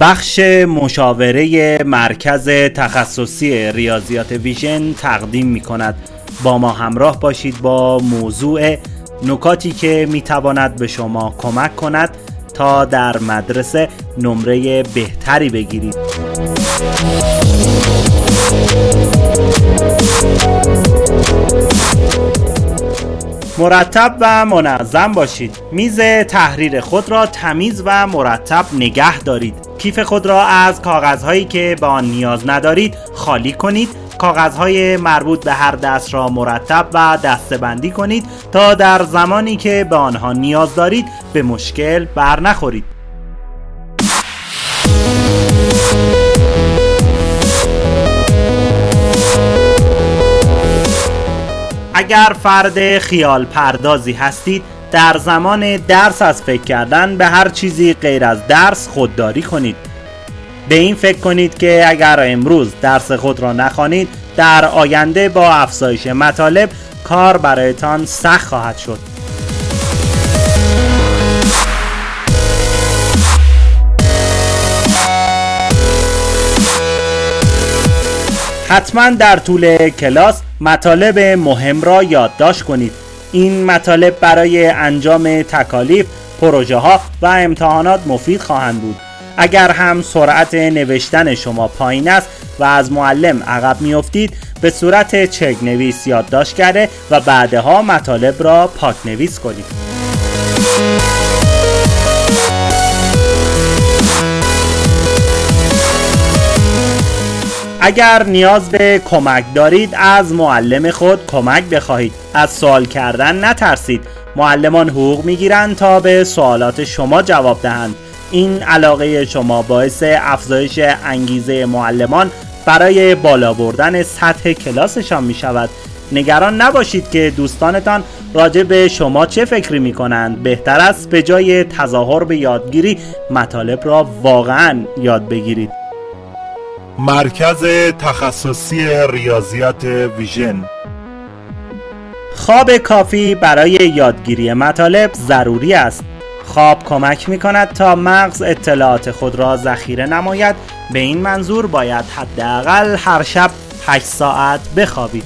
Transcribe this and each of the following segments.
بخش مشاوره مرکز تخصصی ریاضیات ویژن تقدیم می کند با ما همراه باشید با موضوع نکاتی که می تواند به شما کمک کند تا در مدرسه نمره بهتری بگیرید. مرتب و منظم باشید. میز تحریر خود را تمیز و مرتب نگه دارید. کیف خود را از کاغذهایی که به آن نیاز ندارید خالی کنید. کاغذهای مربوط به هر دست را مرتب و دسته کنید تا در زمانی که به آنها نیاز دارید به مشکل بر نخورید. اگر فرد خیال پردازی هستید در زمان درس از فکر کردن به هر چیزی غیر از درس خودداری کنید. به این فکر کنید که اگر امروز درس خود را نخوانید در آینده با افزایش مطالب کار برایتان سخت خواهد شد. حتما در طول کلاس مطالب مهم را یادداشت کنید. این مطالب برای انجام تکالیف پروژه ها و امتحانات مفید خواهند بود. اگر هم سرعت نوشتن شما پایین است و از معلم عقب میافتید به صورت چک نویس یادداشت کرده و بعدها مطالب را پاک نویس کنید. اگر نیاز به کمک دارید از معلم خود کمک بخواهید. از سوال کردن نترسید. معلمان حقوق می‌گیرند تا به سوالات شما جواب دهند. این علاقه شما باعث افزایش انگیزه معلمان برای بالا بردن سطح کلاسشان می شود نگران نباشید که دوستانتان راجع به شما چه فکری می کنند بهتر است به جای تظاهر به یادگیری مطالب را واقعا یاد بگیرید. مرکز تخصصی ریاضیات ویژن. خواب کافی برای یادگیری مطالب ضروری است. خواب کمک می کند تا مغز اطلاعات خود را ذخیره نماید. به این منظور باید حداقل هر شب 8 ساعت بخوابید.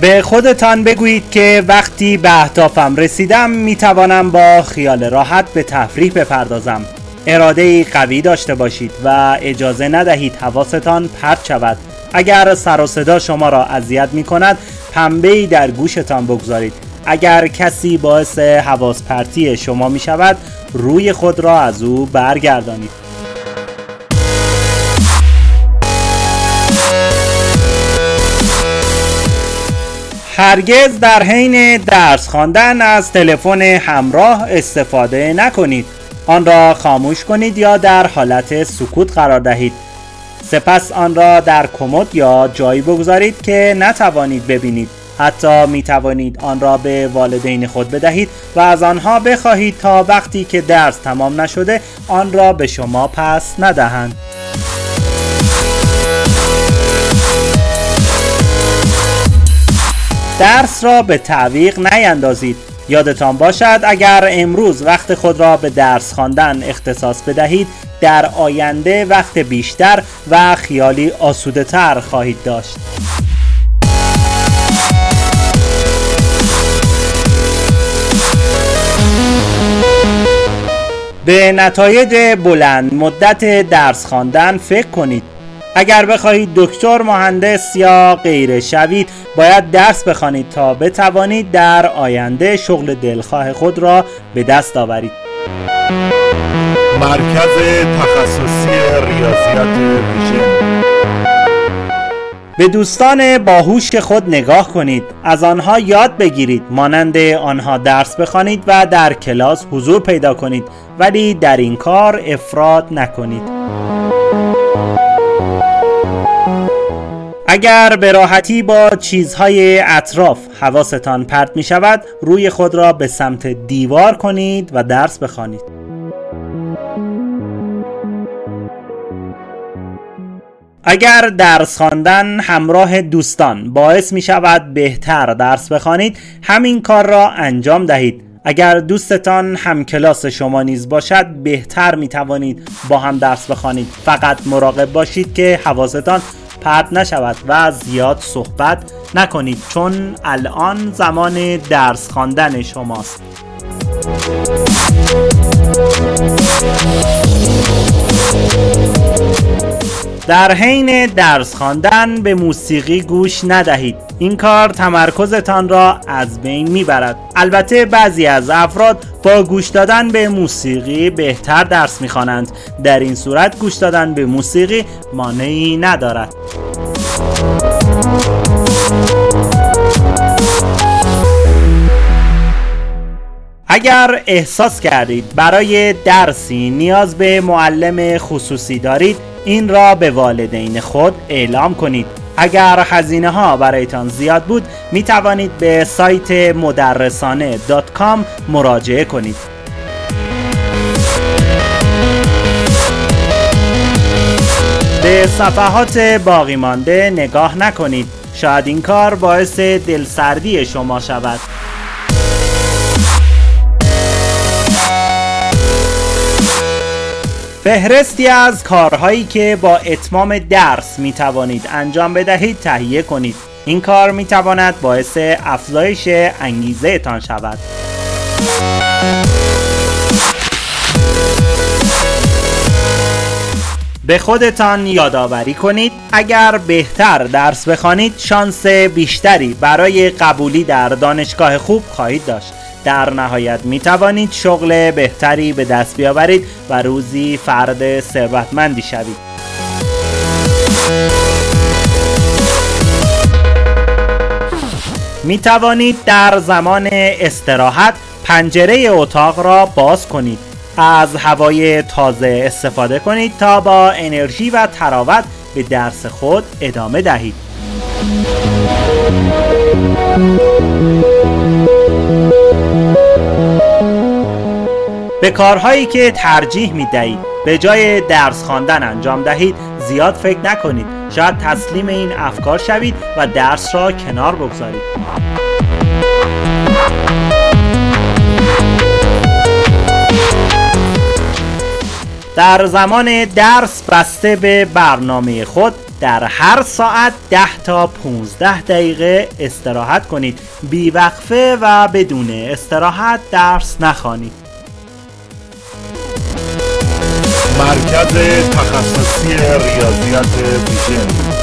به خودتان بگویید که وقتی به اهدافم رسیدم می توانم با خیال راحت به تفریح بپردازم. اراده قوی داشته باشید و اجازه ندهید حواستان پرت شود. اگر سر و صدا شما را اذیت می کند پنبه در گوشتان بگذارید. اگر کسی باعث حواس پرتی شما می شود روی خود را از او برگردانید. هرگز در حین درس خواندن از تلفن همراه استفاده نکنید. آن را خاموش کنید یا در حالت سکوت قرار دهید. سپس آن را در کمد یا جایی بگذارید که نتوانید ببینید. حتی می توانید آن را به والدین خود بدهید و از آنها بخواهید تا وقتی که درس تمام نشده آن را به شما پس ندهند. درس را به تعویق نیندازید. یادتان باشد اگر امروز وقت خود را به درس خواندن اختصاص بدهید در آینده وقت بیشتر و خیالی آسوده تر خواهید داشت. به نتایج بلند مدت درس خواندن فکر کنید. اگر بخواهید دکتر مهندس یا غیره شوید باید درس بخوانید تا بتوانید در آینده شغل دلخواه خود را به دست آورید. مرکز تخصصی ریاضیات ویژن. به دوستان باهوش خود نگاه کنید از آنها یاد بگیرید مانند آنها درس بخوانید و در کلاس حضور پیدا کنید ولی در این کار افراد نکنید. اگر به راحتی با چیزهای اطراف حواستان پرت می شود روی خود را به سمت دیوار کنید و درس بخوانید. اگر درس خواندن همراه دوستان باعث می شود بهتر درس بخوانید همین کار را انجام دهید. اگر دوستتان هم کلاس شما نیز باشد بهتر می توانید با هم درس بخوانید. فقط مراقب باشید که حواستان پرت نشود و زیاد صحبت نکنید چون الان زمان درس خواندن شماست. در حین درس خواندن به موسیقی گوش ندهید. این کار تمرکزتان را از بین می‌برد. البته بعضی از افراد با گوش دادن به موسیقی بهتر درس می‌خوانند. در این صورت گوش دادن به موسیقی مانعی ندارد. اگر احساس کردید برای درسی نیاز به معلم خصوصی دارید این را به والدین خود اعلام کنید. اگر هزینه ها برایتان زیاد بود می توانید به سایت مدرسانه مراجعه کنید. به صفحات باقی مانده نگاه نکنید. شاید این کار باعث دلسردی شما شود. فهرستی از کارهایی که با اتمام درس می توانید انجام بدهید تهیه کنید. این کار می تواند باعث افزایش انگیزه تان شود. به خودتان یادآوری کنید. اگر بهتر درس بخوانید شانس بیشتری برای قبولی در دانشگاه خوب خواهید داشت. در نهایت می توانید شغل بهتری به دست بیاورید و روزی فرد ثروتمندی شوید. می توانید در زمان استراحت پنجره اتاق را باز کنید. از هوای تازه استفاده کنید تا با انرژی و تراوت به درس خود ادامه دهید. به کارهایی که ترجیح می دهید به جای درس خواندن انجام دهید زیاد فکر نکنید. شاید تسلیم این افکار شوید و درس را کنار بگذارید. در زمان درس بسته به برنامه خود در هر ساعت 10 تا 15 دقیقه استراحت کنید. بیوقفه و بدون استراحت درس نخوانید. مرکز تخصصی ریاضیات ویژن